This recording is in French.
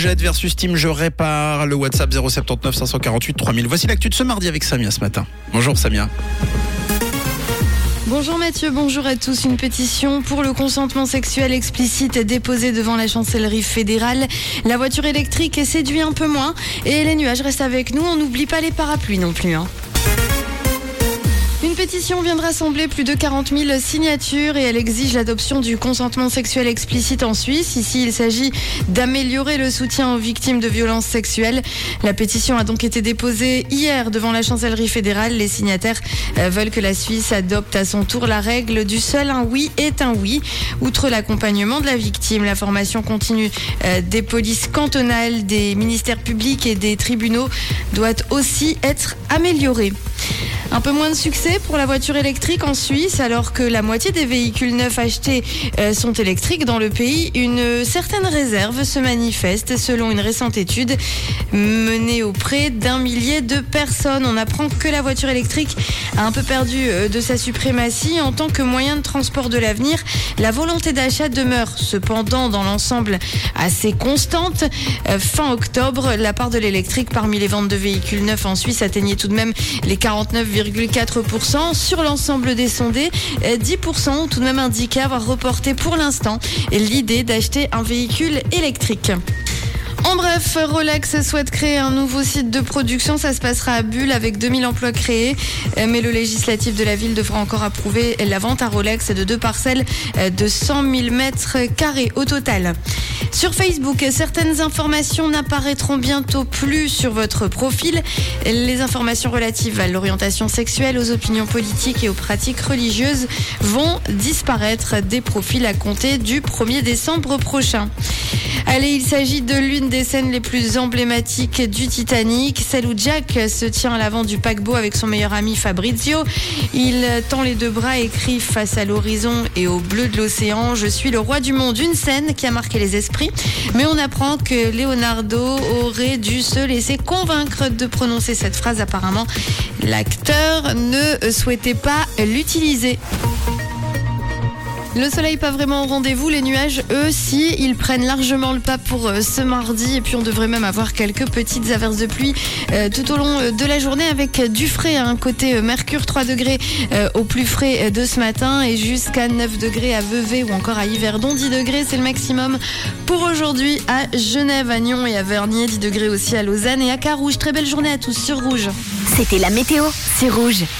jette versus Team je répare. Le WhatsApp 079 548 3000. Voici l'actu de ce mardi avec Samia ce matin. Bonjour Samia. Bonjour Mathieu, bonjour à tous. Une pétition pour le consentement sexuel explicite est déposée devant la chancellerie fédérale. La voiture électrique séduit un peu moins et les nuages restent avec nous. On n'oublie pas les parapluies non plus. Hein. Une pétition vient de rassembler plus de 40 000 signatures et elle exige l'adoption du consentement sexuel explicite en Suisse. Ici, il s'agit d'améliorer le soutien aux victimes de violences sexuelles. La pétition a donc été déposée hier devant la chancellerie fédérale. Les signataires euh, veulent que la Suisse adopte à son tour la règle du seul un oui est un oui. Outre l'accompagnement de la victime, la formation continue euh, des polices cantonales, des ministères publics et des tribunaux doit aussi être améliorée. Un peu moins de succès pour la voiture électrique en Suisse, alors que la moitié des véhicules neufs achetés euh, sont électriques dans le pays. Une certaine réserve se manifeste selon une récente étude menée auprès d'un millier de personnes. On apprend que la voiture électrique a un peu perdu euh, de sa suprématie en tant que moyen de transport de l'avenir. La volonté d'achat demeure cependant dans l'ensemble assez constante. Euh, fin octobre, la part de l'électrique parmi les ventes de véhicules neufs en Suisse atteignait tout de même les 49, 4% sur l'ensemble des sondés. 10% ont tout de même indiqué avoir reporté pour l'instant l'idée d'acheter un véhicule électrique. En bref, Rolex souhaite créer un nouveau site de production. Ça se passera à Bulle avec 2000 emplois créés. Mais le législatif de la ville devra encore approuver la vente à Rolex de deux parcelles de 100 000 mètres carrés au total. Sur Facebook, certaines informations n'apparaîtront bientôt plus sur votre profil. Les informations relatives à l'orientation sexuelle, aux opinions politiques et aux pratiques religieuses vont disparaître des profils à compter du 1er décembre prochain. Allez, il s'agit de l'une des scènes les plus emblématiques du Titanic, celle où Jack se tient à l'avant du paquebot avec son meilleur ami Fabrizio. Il tend les deux bras et crie face à l'horizon et au bleu de l'océan Je suis le roi du monde. Une scène qui a marqué les esprits. Mais on apprend que Leonardo aurait dû se laisser convaincre de prononcer cette phrase. Apparemment, l'acteur ne souhaitait pas l'utiliser. Le soleil pas vraiment au rendez-vous, les nuages eux si ils prennent largement le pas pour euh, ce mardi et puis on devrait même avoir quelques petites averses de pluie euh, tout au long euh, de la journée avec du frais un côté Mercure 3 degrés au plus frais de ce matin et jusqu'à 9 degrés à Vevey ou encore à Yverdon 10 degrés c'est le maximum pour aujourd'hui à Genève, à Nyon et à Vernier 10 degrés aussi à Lausanne et à Carouge. Très belle journée à tous sur Rouge. C'était la météo, c'est Rouge.